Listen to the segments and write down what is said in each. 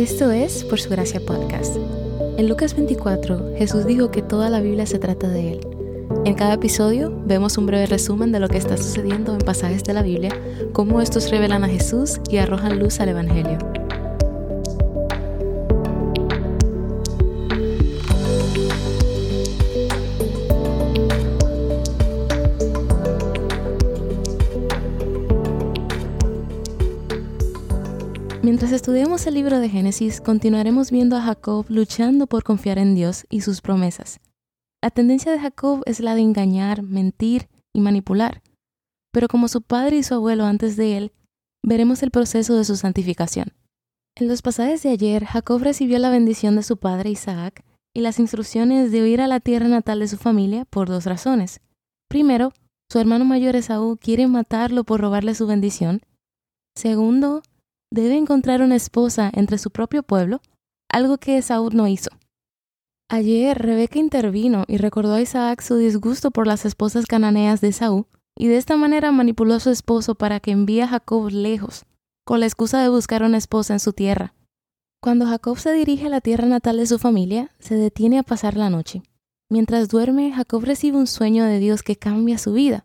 Esto es Por Su Gracia Podcast. En Lucas 24, Jesús dijo que toda la Biblia se trata de Él. En cada episodio vemos un breve resumen de lo que está sucediendo en pasajes de la Biblia, cómo estos revelan a Jesús y arrojan luz al Evangelio. Mientras estudiamos el libro de Génesis, continuaremos viendo a Jacob luchando por confiar en Dios y sus promesas. La tendencia de Jacob es la de engañar, mentir y manipular. Pero como su padre y su abuelo antes de él, veremos el proceso de su santificación. En los pasajes de ayer, Jacob recibió la bendición de su padre Isaac y las instrucciones de huir a la tierra natal de su familia por dos razones. Primero, su hermano mayor Esaú quiere matarlo por robarle su bendición. Segundo, debe encontrar una esposa entre su propio pueblo, algo que Esaú no hizo. Ayer Rebeca intervino y recordó a Isaac su disgusto por las esposas cananeas de Esaú, y de esta manera manipuló a su esposo para que envíe a Jacob lejos, con la excusa de buscar una esposa en su tierra. Cuando Jacob se dirige a la tierra natal de su familia, se detiene a pasar la noche. Mientras duerme, Jacob recibe un sueño de Dios que cambia su vida.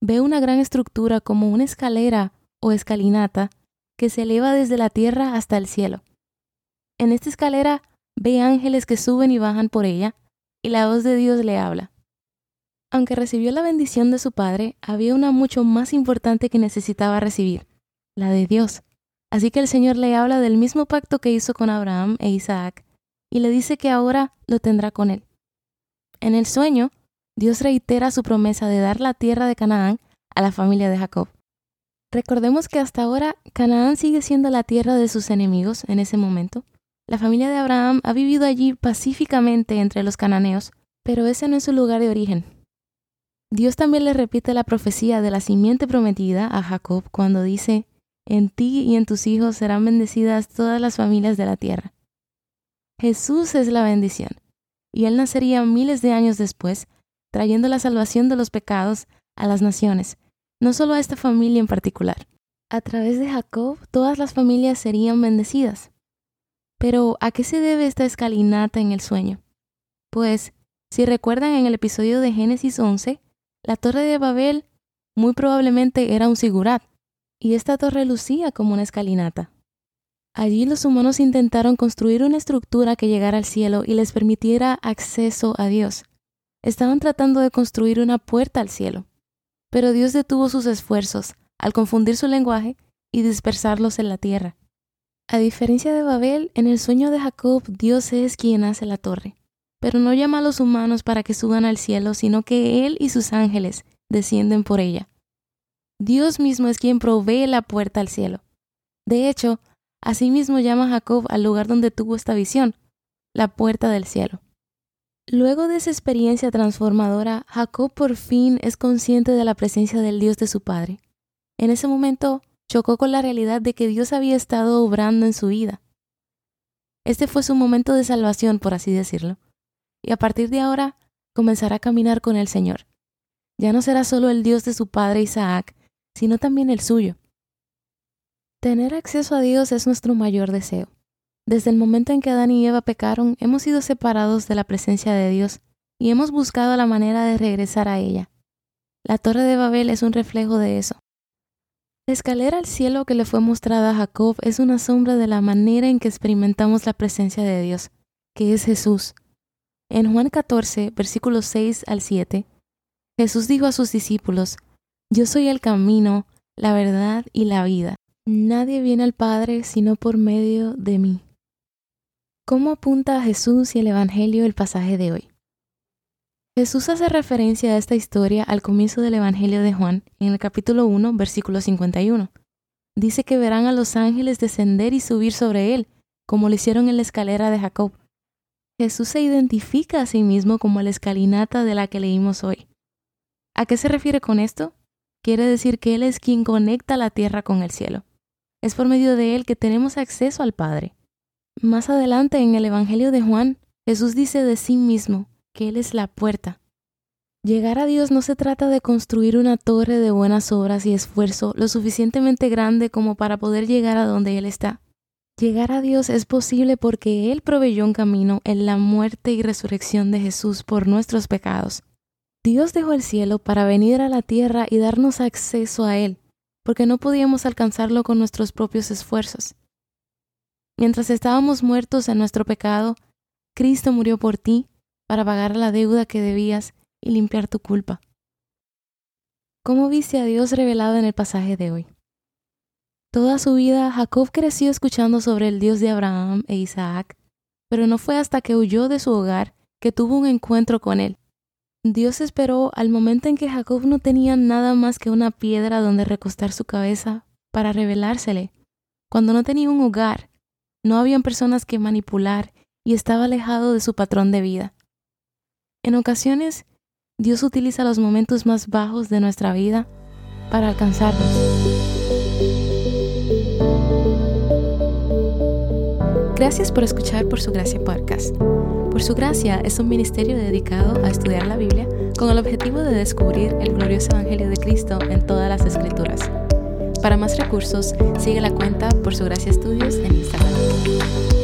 Ve una gran estructura como una escalera o escalinata que se eleva desde la tierra hasta el cielo. En esta escalera ve ángeles que suben y bajan por ella, y la voz de Dios le habla. Aunque recibió la bendición de su padre, había una mucho más importante que necesitaba recibir, la de Dios. Así que el Señor le habla del mismo pacto que hizo con Abraham e Isaac, y le dice que ahora lo tendrá con él. En el sueño, Dios reitera su promesa de dar la tierra de Canaán a la familia de Jacob. Recordemos que hasta ahora Canaán sigue siendo la tierra de sus enemigos en ese momento. La familia de Abraham ha vivido allí pacíficamente entre los cananeos, pero ese no es su lugar de origen. Dios también le repite la profecía de la simiente prometida a Jacob cuando dice, En ti y en tus hijos serán bendecidas todas las familias de la tierra. Jesús es la bendición, y él nacería miles de años después, trayendo la salvación de los pecados a las naciones, no solo a esta familia en particular. A través de Jacob todas las familias serían bendecidas. Pero, ¿a qué se debe esta escalinata en el sueño? Pues, si recuerdan en el episodio de Génesis 11, la torre de Babel muy probablemente era un sigurat, y esta torre lucía como una escalinata. Allí los humanos intentaron construir una estructura que llegara al cielo y les permitiera acceso a Dios. Estaban tratando de construir una puerta al cielo. Pero Dios detuvo sus esfuerzos al confundir su lenguaje y dispersarlos en la tierra. A diferencia de Babel, en el sueño de Jacob Dios es quien hace la torre, pero no llama a los humanos para que suban al cielo, sino que Él y sus ángeles descienden por ella. Dios mismo es quien provee la puerta al cielo. De hecho, asimismo llama Jacob al lugar donde tuvo esta visión, la puerta del cielo. Luego de esa experiencia transformadora, Jacob por fin es consciente de la presencia del Dios de su padre. En ese momento chocó con la realidad de que Dios había estado obrando en su vida. Este fue su momento de salvación, por así decirlo, y a partir de ahora comenzará a caminar con el Señor. Ya no será solo el Dios de su padre Isaac, sino también el suyo. Tener acceso a Dios es nuestro mayor deseo. Desde el momento en que Adán y Eva pecaron, hemos sido separados de la presencia de Dios y hemos buscado la manera de regresar a ella. La torre de Babel es un reflejo de eso. La escalera al cielo que le fue mostrada a Jacob es una sombra de la manera en que experimentamos la presencia de Dios, que es Jesús. En Juan 14, versículos 6 al 7, Jesús dijo a sus discípulos, Yo soy el camino, la verdad y la vida. Nadie viene al Padre sino por medio de mí. ¿Cómo apunta a Jesús y el Evangelio el pasaje de hoy? Jesús hace referencia a esta historia al comienzo del Evangelio de Juan, en el capítulo 1, versículo 51. Dice que verán a los ángeles descender y subir sobre él, como lo hicieron en la escalera de Jacob. Jesús se identifica a sí mismo como la escalinata de la que leímos hoy. ¿A qué se refiere con esto? Quiere decir que Él es quien conecta la tierra con el cielo. Es por medio de Él que tenemos acceso al Padre. Más adelante en el Evangelio de Juan, Jesús dice de sí mismo que Él es la puerta. Llegar a Dios no se trata de construir una torre de buenas obras y esfuerzo lo suficientemente grande como para poder llegar a donde Él está. Llegar a Dios es posible porque Él proveyó un camino en la muerte y resurrección de Jesús por nuestros pecados. Dios dejó el cielo para venir a la tierra y darnos acceso a Él, porque no podíamos alcanzarlo con nuestros propios esfuerzos. Mientras estábamos muertos en nuestro pecado, Cristo murió por ti para pagar la deuda que debías y limpiar tu culpa. ¿Cómo viste a Dios revelado en el pasaje de hoy? Toda su vida Jacob creció escuchando sobre el Dios de Abraham e Isaac, pero no fue hasta que huyó de su hogar que tuvo un encuentro con él. Dios esperó al momento en que Jacob no tenía nada más que una piedra donde recostar su cabeza para revelársele. Cuando no tenía un hogar, no habían personas que manipular y estaba alejado de su patrón de vida. En ocasiones, Dios utiliza los momentos más bajos de nuestra vida para alcanzarnos. Gracias por escuchar Por Su Gracia Podcast. Por Su Gracia es un ministerio dedicado a estudiar la Biblia con el objetivo de descubrir el glorioso Evangelio de Cristo en todas las Escrituras. Para más recursos, sigue la cuenta Por Su Gracia Estudios en Instagram.